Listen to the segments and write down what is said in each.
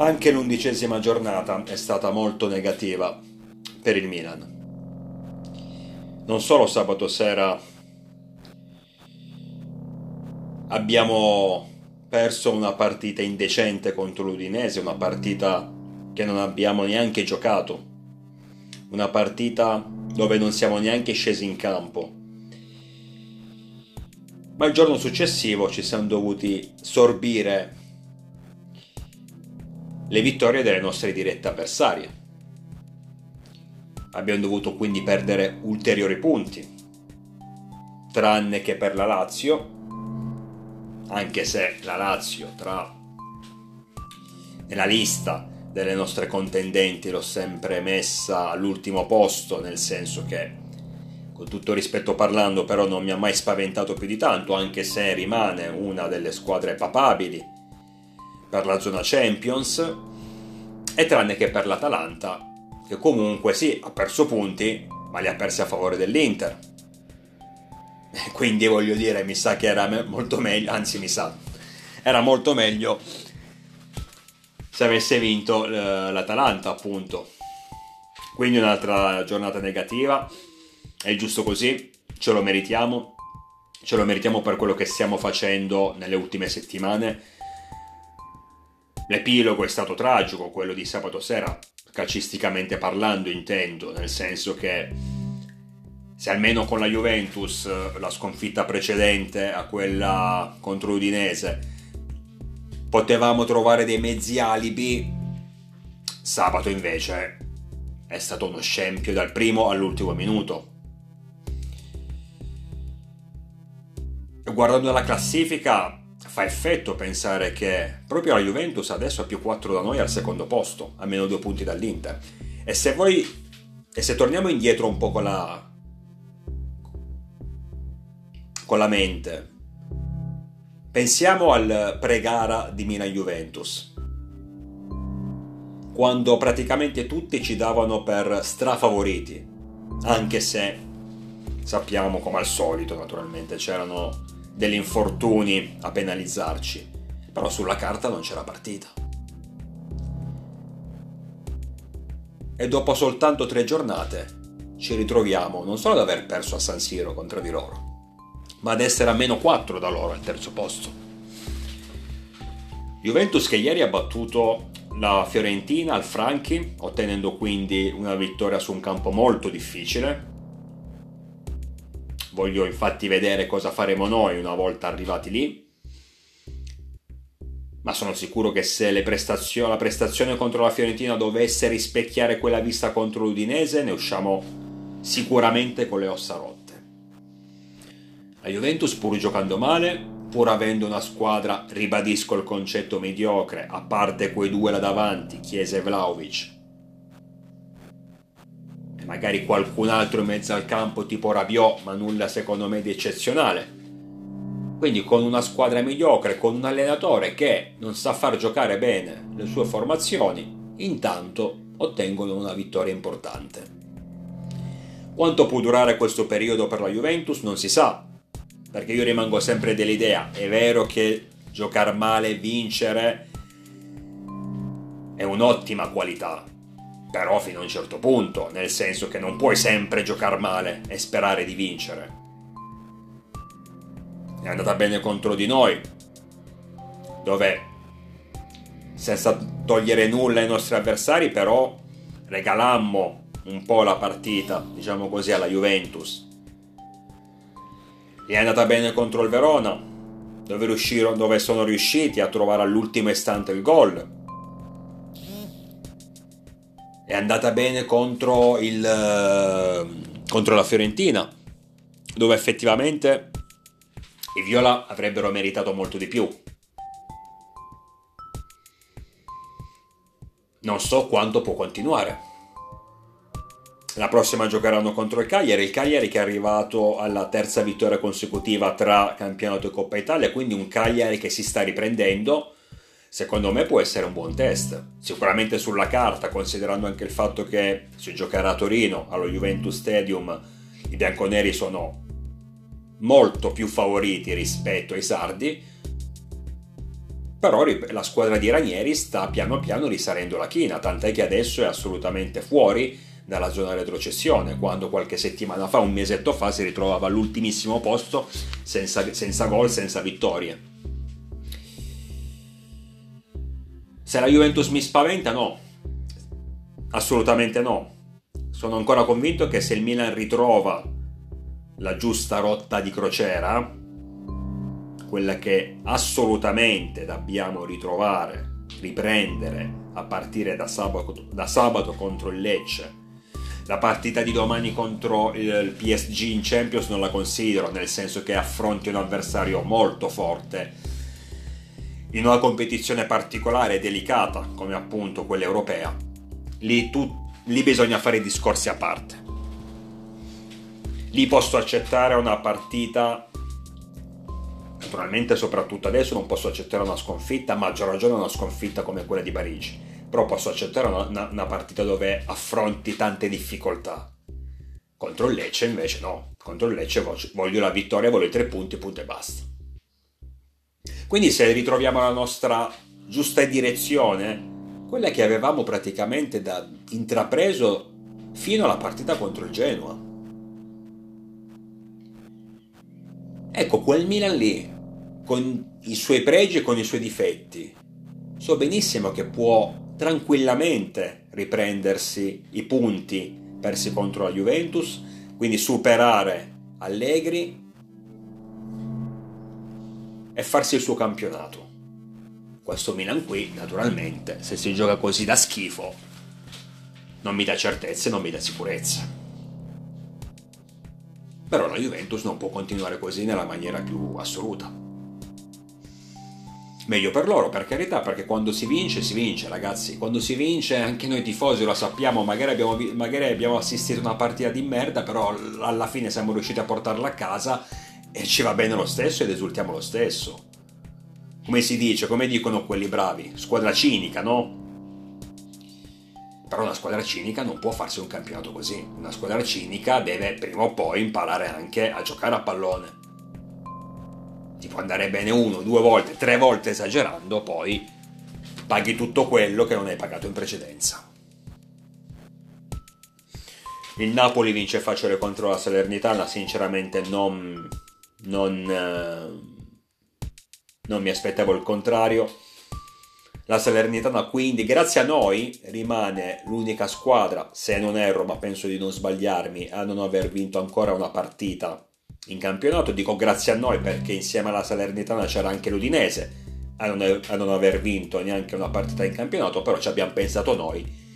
Anche l'undicesima giornata è stata molto negativa per il Milan. Non solo sabato sera abbiamo perso una partita indecente contro l'Udinese, una partita che non abbiamo neanche giocato, una partita dove non siamo neanche scesi in campo. Ma il giorno successivo ci siamo dovuti sorbire le vittorie delle nostre dirette avversarie. Abbiamo dovuto quindi perdere ulteriori punti, tranne che per la Lazio, anche se la Lazio tra nella lista delle nostre contendenti l'ho sempre messa all'ultimo posto, nel senso che con tutto rispetto parlando però non mi ha mai spaventato più di tanto, anche se rimane una delle squadre papabili per la zona Champions, e tranne che per l'Atalanta, che comunque sì, ha perso punti, ma li ha persi a favore dell'Inter. Quindi voglio dire, mi sa che era molto meglio, anzi mi sa, era molto meglio se avesse vinto eh, l'Atalanta appunto. Quindi un'altra giornata negativa, è giusto così, ce lo meritiamo, ce lo meritiamo per quello che stiamo facendo nelle ultime settimane. L'epilogo è stato tragico, quello di sabato sera, calcisticamente parlando intendo, nel senso che se almeno con la Juventus la sconfitta precedente a quella contro l'Udinese potevamo trovare dei mezzi alibi, sabato invece è stato uno scempio dal primo all'ultimo minuto. Guardando la classifica fa effetto pensare che proprio la Juventus adesso ha più 4 da noi al secondo posto, a meno 2 punti dall'Inter. E se voi e se torniamo indietro un po' con la con la mente. Pensiamo al pre-gara di Milan Juventus, quando praticamente tutti ci davano per strafavoriti, anche se sappiamo come al solito naturalmente c'erano degli infortuni a penalizzarci, però sulla carta non c'era partita. E dopo soltanto tre giornate ci ritroviamo non solo ad aver perso a San Siro contro di loro, ma ad essere a meno 4 da loro al terzo posto. Juventus che ieri ha battuto la Fiorentina al Franchi, ottenendo quindi una vittoria su un campo molto difficile. Voglio infatti vedere cosa faremo noi una volta arrivati lì. Ma sono sicuro che se prestazio- la prestazione contro la Fiorentina dovesse rispecchiare quella vista contro l'Udinese, ne usciamo sicuramente con le ossa rotte. La Juventus pur giocando male, pur avendo una squadra, ribadisco il concetto mediocre, a parte quei due là davanti, Chiesa e Vlaovic, magari qualcun altro in mezzo al campo tipo Rabiot, ma nulla secondo me di eccezionale. Quindi con una squadra mediocre, con un allenatore che non sa far giocare bene le sue formazioni, intanto ottengono una vittoria importante. Quanto può durare questo periodo per la Juventus non si sa, perché io rimango sempre dell'idea, è vero che giocare male e vincere è un'ottima qualità, però fino a un certo punto, nel senso che non puoi sempre giocare male e sperare di vincere. È andata bene contro di noi, dove senza togliere nulla ai nostri avversari, però regalammo un po' la partita, diciamo così, alla Juventus è andata bene contro il Verona, dove, dove sono riusciti a trovare all'ultimo istante il gol. È andata bene contro, il, eh, contro la Fiorentina, dove effettivamente i Viola avrebbero meritato molto di più. Non so quanto può continuare. La prossima giocheranno contro il Cagliari, il Cagliari che è arrivato alla terza vittoria consecutiva tra campionato e Coppa Italia, quindi un Cagliari che si sta riprendendo. Secondo me può essere un buon test, sicuramente sulla carta, considerando anche il fatto che si giocherà a Torino, allo Juventus Stadium, i bianconeri sono molto più favoriti rispetto ai sardi. Però la squadra di Ranieri sta piano piano risalendo la china, tant'è che adesso è assolutamente fuori dalla zona retrocessione, quando qualche settimana fa, un mesetto fa, si ritrovava all'ultimissimo posto senza, senza gol, senza vittorie. Se la Juventus mi spaventa, no. Assolutamente no. Sono ancora convinto che se il Milan ritrova la giusta rotta di crociera, quella che assolutamente dobbiamo ritrovare, riprendere a partire da sabato, da sabato contro il Lecce. La partita di domani contro il PSG in Champions non la considero, nel senso che affronti un avversario molto forte in una competizione particolare e delicata come appunto quella europea. Lì, tu, lì bisogna fare discorsi a parte. Lì posso accettare una partita Naturalmente, soprattutto adesso, non posso accettare una sconfitta, a maggior ragione una sconfitta come quella di Parigi. Però posso accettare una, una, una partita dove affronti tante difficoltà. Contro il Lecce invece no. Contro il Lecce voglio la vittoria, voglio i tre punti, punto e basta. Quindi se ritroviamo la nostra giusta direzione, quella che avevamo praticamente da intrapreso fino alla partita contro il Genoa. Ecco, quel Milan lì con i suoi pregi e con i suoi difetti. So benissimo che può tranquillamente riprendersi i punti persi contro la Juventus, quindi superare Allegri e farsi il suo campionato. Questo Milan qui, naturalmente, se si gioca così da schifo, non mi dà certezze, non mi dà sicurezza. Però la Juventus non può continuare così nella maniera più assoluta meglio per loro, per carità, perché quando si vince, si vince, ragazzi. Quando si vince, anche noi tifosi lo sappiamo, magari abbiamo, magari abbiamo assistito a una partita di merda, però alla fine siamo riusciti a portarla a casa e ci va bene lo stesso ed esultiamo lo stesso. Come si dice, come dicono quelli bravi, squadra cinica, no? Però una squadra cinica non può farsi un campionato così. Una squadra cinica deve prima o poi imparare anche a giocare a pallone ti può andare bene uno, due volte, tre volte esagerando, poi paghi tutto quello che non hai pagato in precedenza. Il Napoli vince facile contro la Salernitana, sinceramente non, non, eh, non mi aspettavo il contrario. La Salernitana quindi, grazie a noi, rimane l'unica squadra, se non erro, ma penso di non sbagliarmi, a non aver vinto ancora una partita in campionato. Dico grazie a noi perché insieme alla Salernitana c'era anche l'Udinese a non, a non aver vinto neanche una partita in campionato, però ci abbiamo pensato noi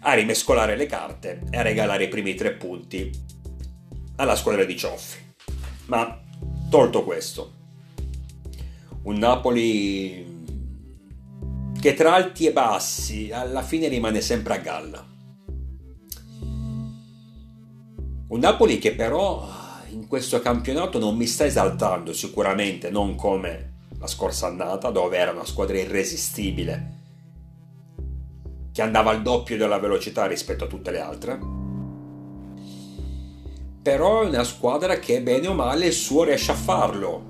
a rimescolare le carte e a regalare i primi tre punti alla squadra di Cioffi. Ma tolto questo, un Napoli che tra alti e bassi alla fine rimane sempre a galla. Un Napoli che però in questo campionato non mi sta esaltando sicuramente, non come la scorsa annata dove era una squadra irresistibile che andava al doppio della velocità rispetto a tutte le altre. Però è una squadra che bene o male il suo riesce a farlo.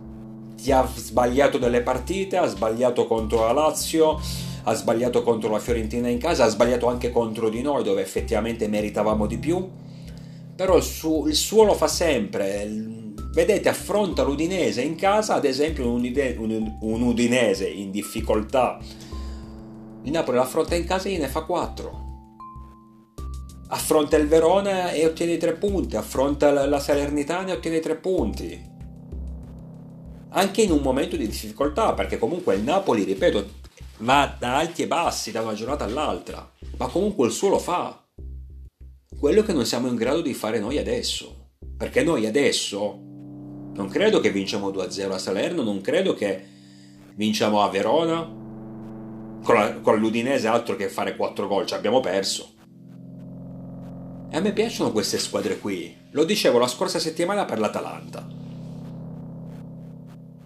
Ti ha sbagliato delle partite, ha sbagliato contro la Lazio, ha sbagliato contro la Fiorentina in casa, ha sbagliato anche contro di noi dove effettivamente meritavamo di più però il suo, il suo lo fa sempre. Vedete, affronta l'Udinese in casa, ad esempio un, un, un Udinese in difficoltà. Il Napoli l'affronta in casa e ne fa 4. Affronta il Verona e ottiene 3 punti, affronta la Salernitana e ottiene 3 punti. Anche in un momento di difficoltà, perché comunque il Napoli, ripeto, va da alti e bassi da una giornata all'altra, ma comunque il suo lo fa quello che non siamo in grado di fare noi adesso. Perché noi adesso non credo che vinciamo 2-0 a Salerno, non credo che vinciamo a Verona. Con, la, con l'Udinese altro che fare 4 gol ci abbiamo perso. E a me piacciono queste squadre qui. Lo dicevo la scorsa settimana per l'Atalanta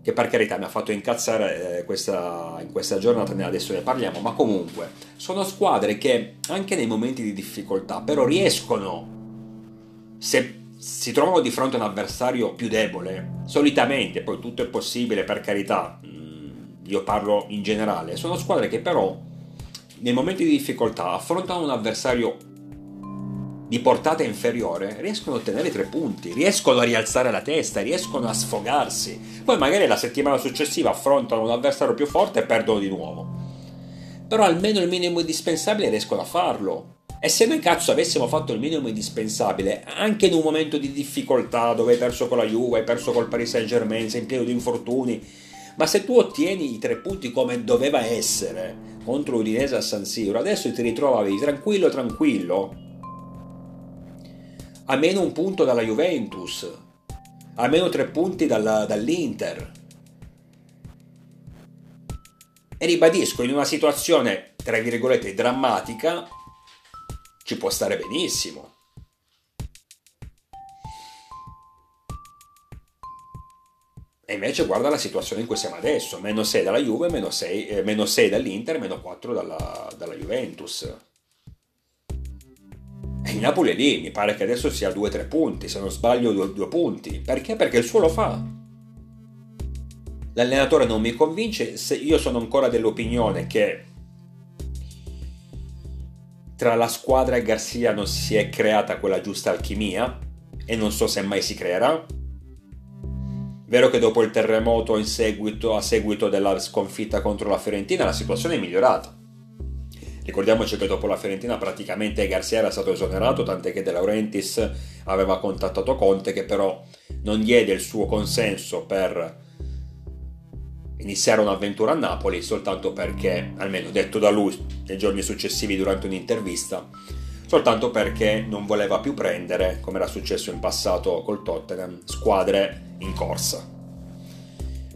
che per carità mi ha fatto incazzare eh, questa, in questa giornata, adesso ne parliamo, ma comunque sono squadre che anche nei momenti di difficoltà però riescono, se si trovano di fronte a un avversario più debole, solitamente, poi tutto è possibile per carità, mm, io parlo in generale, sono squadre che però nei momenti di difficoltà affrontano un avversario di portata inferiore, riescono a ottenere tre punti, riescono a rialzare la testa, riescono a sfogarsi. Poi magari la settimana successiva affrontano un avversario più forte e perdono di nuovo. Però almeno il minimo indispensabile riescono a farlo. E se noi cazzo avessimo fatto il minimo indispensabile, anche in un momento di difficoltà dove hai perso con la Juve, hai perso col Paris Saint Germain, sei in pieno di infortuni, ma se tu ottieni i tre punti come doveva essere contro l'Udinese a San Siro, adesso ti ritrovavi tranquillo tranquillo a meno un punto dalla Juventus, a meno tre punti dalla, dall'Inter. E ribadisco, in una situazione, tra virgolette, drammatica, ci può stare benissimo. E invece guarda la situazione in cui siamo adesso, meno 6 dalla Juve, meno 6, eh, meno 6 dall'Inter, meno 4 dalla, dalla Juventus. Il Napoli è lì, mi pare che adesso sia 2-3 punti, se non sbaglio 2 punti. Perché? Perché il suo lo fa. L'allenatore non mi convince, io sono ancora dell'opinione che tra la squadra e Garcia non si è creata quella giusta alchimia e non so se mai si creerà. Vero che dopo il terremoto seguito, a seguito della sconfitta contro la Fiorentina la situazione è migliorata Ricordiamoci che dopo la Fiorentina praticamente Garcia era stato esonerato, tant'è che De Laurentiis aveva contattato Conte che però non diede il suo consenso per iniziare un'avventura a Napoli soltanto perché, almeno detto da lui nei giorni successivi durante un'intervista, soltanto perché non voleva più prendere, come era successo in passato col Tottenham, squadre in corsa.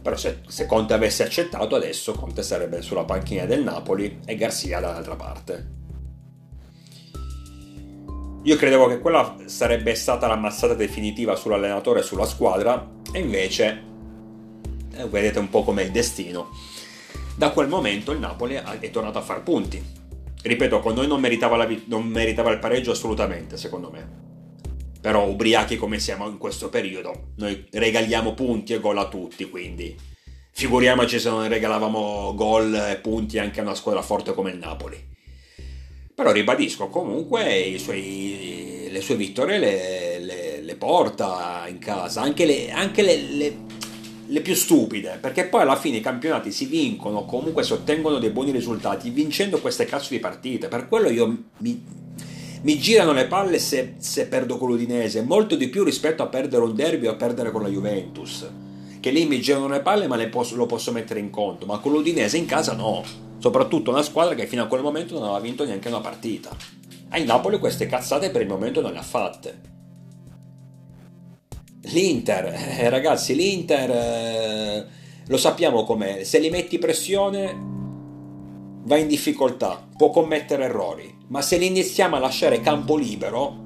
Però se, se, Conte avesse accettato adesso Conte sarebbe sulla panchina del Napoli e Garcia dall'altra parte. Io credevo che quella sarebbe stata la mazzata definitiva sull'allenatore e sulla squadra e invece eh, vedete un po' com'è il destino. Da quel momento il Napoli è tornato a far punti. Ripeto, con noi non meritava, la, non meritava il pareggio assolutamente, secondo me però ubriachi come siamo in questo periodo, noi regaliamo punti e gol a tutti, quindi figuriamoci se non regalavamo gol e punti anche a una squadra forte come il Napoli. Però ribadisco, comunque suoi, le sue vittorie le, le, le, porta in casa, anche, le, anche le, le più stupide, perché poi alla fine i campionati si vincono, comunque si ottengono dei buoni risultati vincendo queste cazzo di partite. Per quello io mi, mi girano le palle se, se perdo con l'Udinese, molto di più rispetto a perdere un derby o a perdere con la Juventus. Che lì mi girano le palle ma posso, lo posso mettere in conto, ma con l'Udinese in casa no. Soprattutto una squadra che fino a quel momento non aveva vinto neanche una partita. A Napoli queste cazzate per il momento non le ha fatte. L'Inter, eh, ragazzi, l'Inter eh, lo sappiamo com'è. Se li metti pressione va in difficoltà, può commettere errori, ma se li iniziamo a lasciare campo libero,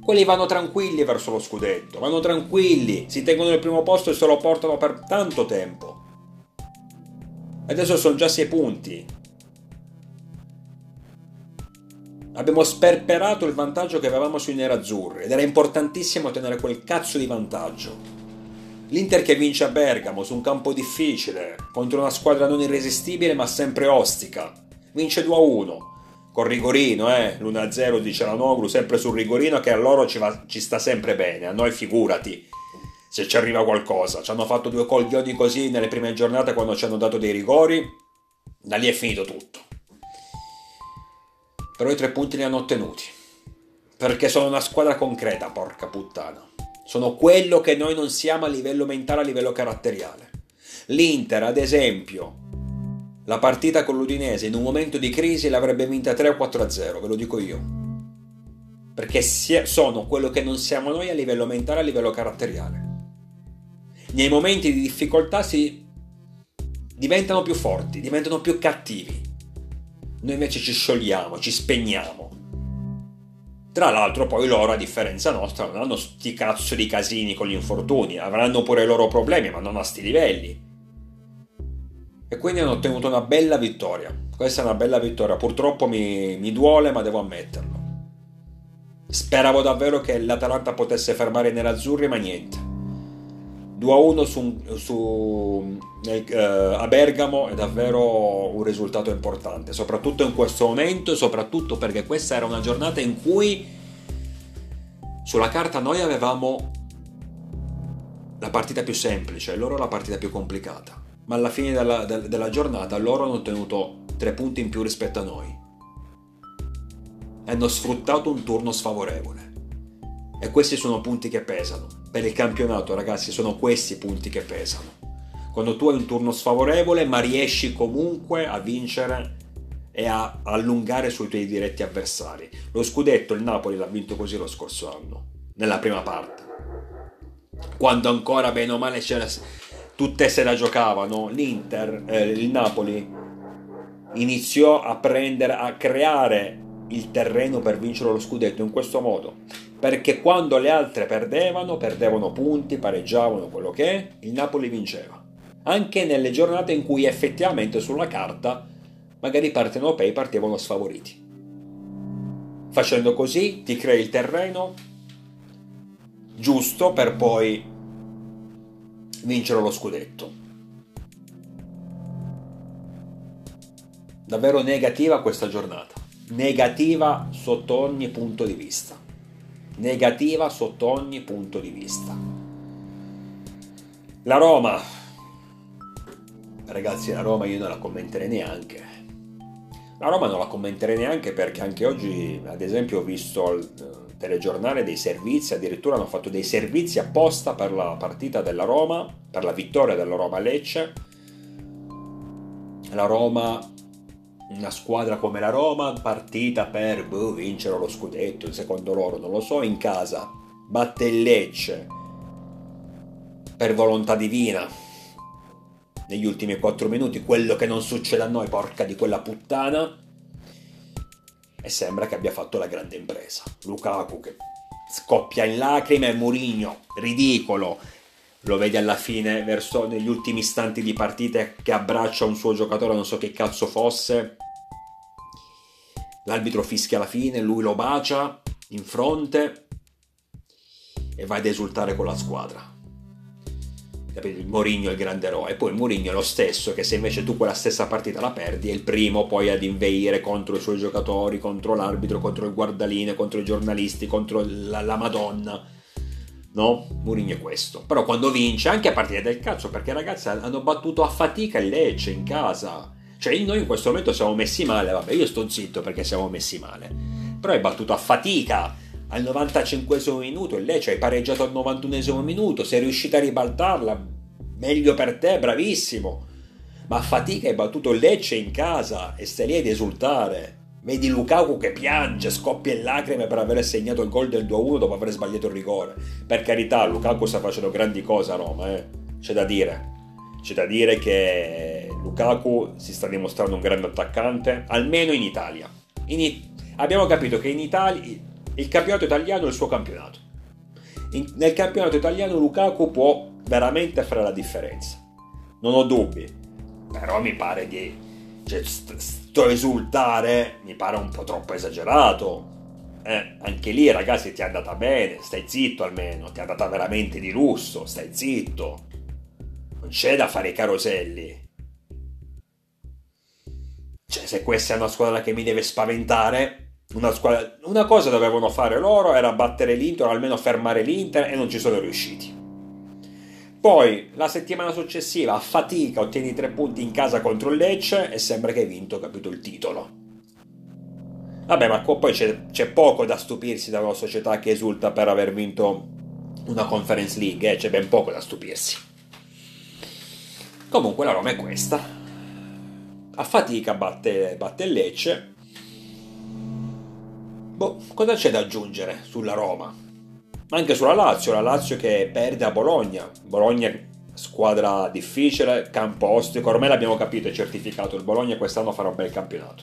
quelli vanno tranquilli verso lo scudetto, vanno tranquilli, si tengono il primo posto e se lo portano per tanto tempo. Adesso sono già sei punti. Abbiamo sperperato il vantaggio che avevamo sui nerazzurri ed era importantissimo tenere quel cazzo di vantaggio. L'Inter che vince a Bergamo su un campo difficile, contro una squadra non irresistibile ma sempre ostica. Vince 2-1, con rigorino, eh? L'1-0 dice la Noglu, sempre sul rigorino che a loro ci, va, ci sta sempre bene, a noi figurati se ci arriva qualcosa. Ci hanno fatto due coglioni così nelle prime giornate quando ci hanno dato dei rigori, da lì è finito tutto. Però i tre punti li hanno ottenuti, perché sono una squadra concreta, porca puttana sono quello che noi non siamo a livello mentale, a livello caratteriale. L'Inter, ad esempio, la partita con l'Udinese in un momento di crisi l'avrebbe vinta 3 o 4 a 0, ve lo dico io. Perché sono quello che non siamo noi a livello mentale, a livello caratteriale. Nei momenti di difficoltà si diventano più forti, diventano più cattivi. Noi invece ci sciogliamo, ci spegniamo. Tra l'altro poi loro, a differenza nostra, non hanno sti cazzo di casini con gli infortuni, avranno pure i loro problemi, ma non a sti livelli. E quindi hanno ottenuto una bella vittoria. Questa è una bella vittoria, purtroppo mi, mi duole, ma devo ammetterlo. Speravo davvero che l'Atalanta potesse fermare i nerazzurri, ma niente. 2-1 su, su, nel, eh, a Bergamo è davvero un risultato importante, soprattutto in questo momento, soprattutto perché questa era una giornata in cui sulla carta noi avevamo la partita più semplice, loro la partita più complicata, ma alla fine della, della giornata loro hanno ottenuto tre punti in più rispetto a noi. Hanno sfruttato un turno sfavorevole. E questi sono punti che pesano. Per il campionato, ragazzi, sono questi punti che pesano. Quando tu hai un turno sfavorevole, ma riesci comunque a vincere e a allungare sui tuoi diretti avversari. Lo scudetto il Napoli l'ha vinto così lo scorso anno, nella prima parte. Quando ancora bene o male c'era, tutte se la giocavano, l'Inter, eh, il Napoli iniziò a prendere, a creare il terreno per vincere lo scudetto in questo modo perché quando le altre perdevano, perdevano punti, pareggiavano quello che è, il Napoli vinceva. Anche nelle giornate in cui effettivamente sulla carta magari i partenopei partivano sfavoriti. Facendo così ti crei il terreno giusto per poi vincere lo scudetto. Davvero negativa questa giornata, negativa sotto ogni punto di vista negativa sotto ogni punto di vista. La Roma, ragazzi, la Roma io non la commenterei neanche. La Roma non la commenterei neanche perché anche oggi, ad esempio, ho visto il eh, telegiornale dei servizi, addirittura hanno fatto dei servizi apposta per la partita della Roma, per la vittoria della Roma a Lecce. La Roma una squadra come la Roma, partita per boh, vincere lo scudetto, secondo loro, non lo so, in casa, batte il Lecce. Per volontà divina. Negli ultimi 4 minuti, quello che non succede a noi, porca di quella puttana, e sembra che abbia fatto la grande impresa. Lukaku che scoppia in lacrime Murigno, ridicolo, lo vedi alla fine, verso negli ultimi istanti di partita che abbraccia un suo giocatore, non so che cazzo fosse. L'arbitro fischia alla fine, lui lo bacia in fronte e va ad esultare con la squadra. Il Mourinho è il grande eroe, e poi il Mourinho è lo stesso che se invece tu quella stessa partita la perdi è il primo poi ad inveire contro i suoi giocatori, contro l'arbitro, contro il guardaline, contro i giornalisti, contro la, la Madonna no? Mourinho è questo. Però quando vince, anche a partire del calcio, perché ragazzi hanno battuto a fatica il Lecce in casa. Cioè noi in questo momento siamo messi male, vabbè io sto zitto perché siamo messi male. Però è battuto a fatica al 95 minuto, il Lecce hai pareggiato al 91 minuto, sei riuscito a ribaltarla, meglio per te, bravissimo. Ma a fatica hai battuto il Lecce in casa e stai lì ad esultare. Vedi Lukaku che piange, scoppia in lacrime per aver segnato il gol del 2-1 dopo aver sbagliato il rigore. Per carità, Lukaku sta facendo grandi cose a Roma, eh? c'è da dire. C'è da dire che Lukaku si sta dimostrando un grande attaccante, almeno in Italia. In it- abbiamo capito che in Italia il campionato italiano è il suo campionato. In- nel campionato italiano Lukaku può veramente fare la differenza. Non ho dubbi. Però mi pare di cioè, sto esultare mi pare un po' troppo esagerato. Eh, anche lì, ragazzi, ti è andata bene, stai zitto almeno, ti è andata veramente di lusso, stai zitto. Non c'è da fare i caroselli. Cioè, se questa è una squadra che mi deve spaventare, una, squadra... una cosa dovevano fare loro era battere l'Inter, o almeno fermare l'Inter, e non ci sono riusciti. Poi la settimana successiva a fatica ottieni tre punti in casa contro il Lecce e sembra che hai vinto, capito, il titolo. Vabbè, ma poi c'è, c'è poco da stupirsi da una società che esulta per aver vinto una Conference League, eh? c'è ben poco da stupirsi. Comunque la Roma è questa. A fatica batte, batte il Lecce. Boh, cosa c'è da aggiungere sulla Roma? Anche sulla Lazio, la Lazio che perde a Bologna. Bologna squadra difficile, campo ostico, ormai l'abbiamo capito e certificato, il Bologna quest'anno farà un bel campionato.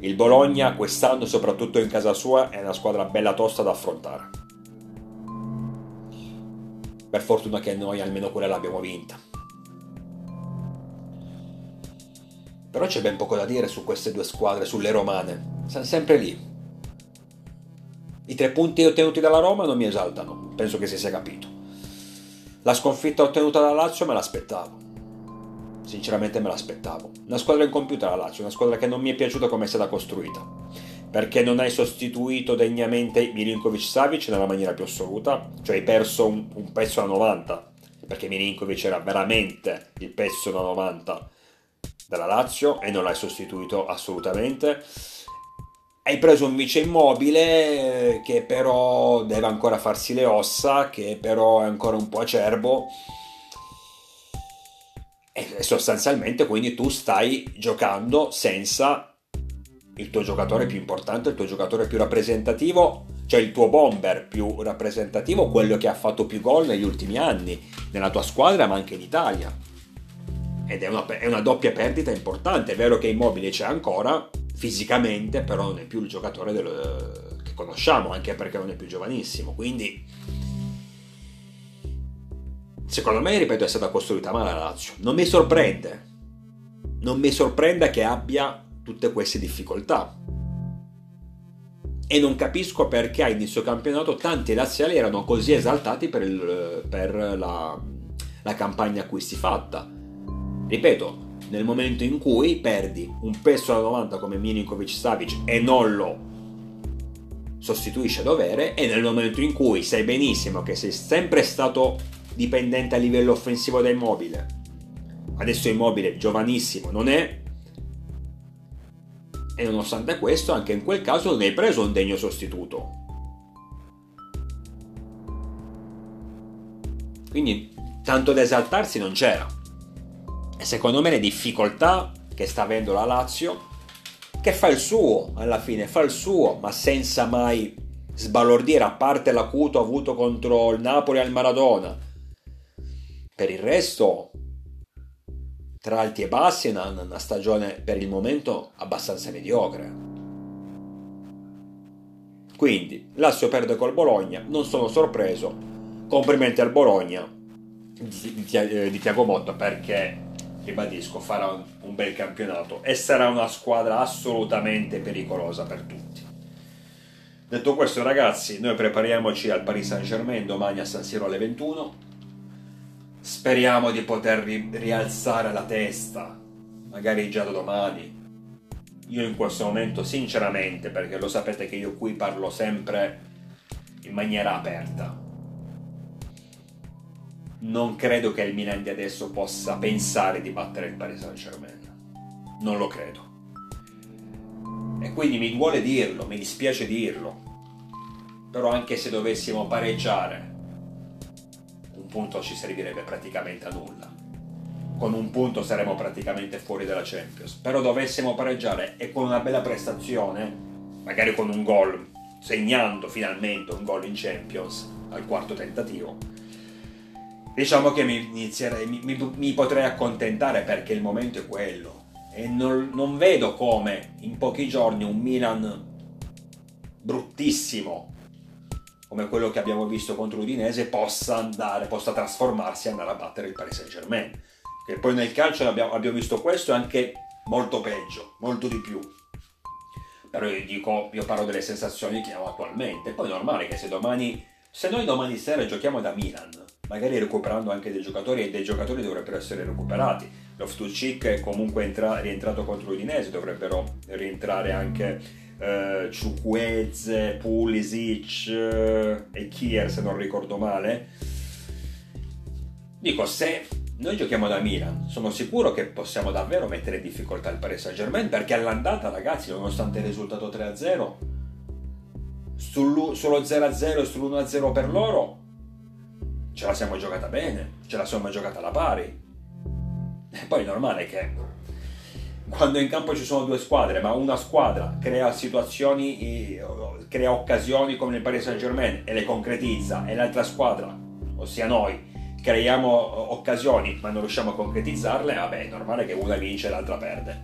Il Bologna quest'anno, soprattutto in casa sua, è una squadra bella tosta da affrontare. Per fortuna che noi almeno quella l'abbiamo vinta. Però c'è ben poco da dire su queste due squadre, sulle romane. Sono sempre lì, i tre punti ottenuti dalla Roma non mi esaltano, penso che si sia capito. La sconfitta ottenuta da Lazio me l'aspettavo. Sinceramente me l'aspettavo. Una squadra incompiuta la Lazio, una squadra che non mi è piaciuta come è stata costruita. Perché non hai sostituito degnamente Milinkovic Savic nella maniera più assoluta, cioè hai perso un, un pezzo da 90, perché Milinkovic era veramente il pezzo da 90 della Lazio e non l'hai sostituito assolutamente. Hai preso un vice immobile eh, che però deve ancora farsi le ossa, che però è ancora un po' acerbo. E sostanzialmente quindi tu stai giocando senza il tuo giocatore più importante, il tuo giocatore più rappresentativo, cioè il tuo bomber più rappresentativo, quello che ha fatto più gol negli ultimi anni nella tua squadra ma anche in Italia ed è una, è una doppia perdita importante. È vero che Immobile c'è ancora fisicamente, però non è più il giocatore del, che conosciamo, anche perché non è più giovanissimo. Quindi, secondo me, ripeto, è stata costruita male la Lazio. Non mi sorprende, non mi sorprende che abbia tutte queste difficoltà. E non capisco perché a inizio campionato tanti laziali erano così esaltati per, il, per la, la campagna acquisti fatta Ripeto, nel momento in cui perdi un peso da 90 come Milinkovic Savic e non lo sostituisce a dovere e nel momento in cui sai benissimo che sei sempre stato dipendente a livello offensivo da Immobile adesso Immobile giovanissimo non è e nonostante questo anche in quel caso non hai preso un degno sostituto. Quindi tanto da esaltarsi non c'era secondo me le difficoltà che sta avendo la Lazio, che fa il suo alla fine, fa il suo, ma senza mai sbalordire, a parte l'acuto avuto contro il Napoli al Maradona. Per il resto, tra alti e bassi, è una, una stagione per il momento abbastanza mediocre. Quindi, Lazio perde col Bologna, non sono sorpreso. Complimenti al Bologna di, di, di Tiago Motta perché ribadisco, farà un, bel campionato e sarà una squadra assolutamente pericolosa per tutti. Detto questo, ragazzi, noi prepariamoci al Paris Saint Germain domani a San Siro alle 21. Speriamo di poter rialzare la testa, magari già da domani. Io in questo momento, sinceramente, perché lo sapete che io qui parlo sempre in maniera aperta, non credo che il Milan di adesso possa pensare di battere il Paris Saint Germain. Non lo credo. E quindi mi duole dirlo, mi dispiace dirlo. Però anche se dovessimo pareggiare, un punto ci servirebbe praticamente a nulla. Con un punto saremmo praticamente fuori dalla Champions. Però dovessimo pareggiare e con una bella prestazione, magari con un gol, segnando finalmente un gol in Champions al quarto tentativo, diciamo che mi, inizierei, mi, mi, mi, potrei accontentare perché il momento è quello. E non, non, vedo come in pochi giorni un Milan bruttissimo come quello che abbiamo visto contro l'Udinese possa andare, possa trasformarsi e andare a battere il Paris Saint Germain che poi nel calcio abbiamo, abbiamo visto questo e anche molto peggio, molto di più. Però io dico, io parlo delle sensazioni che ho attualmente. Poi è normale che se domani se noi domani sera giochiamo da Milan magari recuperando anche dei giocatori e dei giocatori dovrebbero essere recuperati. Loftus-Cheek è comunque entra- rientrato contro l'Udinese, dovrebbero rientrare anche eh, Ciukweze, Pulisic eh, e Kier se non ricordo male. Dico, se noi giochiamo da Milan, sono sicuro che possiamo davvero mettere in difficoltà il Paris Saint Germain perché all'andata ragazzi, nonostante il risultato 3-0, sullo 0-0 e sull'1-0 per loro, ce la siamo giocata bene, ce la siamo giocata alla pari. E poi è normale che quando in campo ci sono due squadre, ma una squadra crea situazioni, crea occasioni come nel Paris Saint Germain e le concretizza, e l'altra squadra, ossia noi, creiamo occasioni ma non riusciamo a concretizzarle, vabbè è normale che una vince e l'altra perde.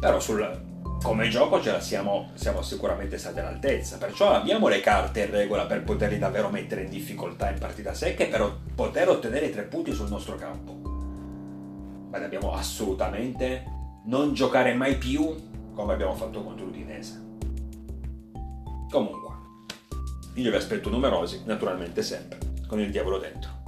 Però sul, come gioco ce la siamo, siamo sicuramente stati all'altezza, perciò abbiamo le carte in regola per poterli davvero mettere in difficoltà in partita secca e per poter ottenere tre punti sul nostro campo. Ma dobbiamo assolutamente non giocare mai più come abbiamo fatto contro l'Udinese. Comunque, io vi aspetto numerosi, naturalmente sempre, con il diavolo dentro.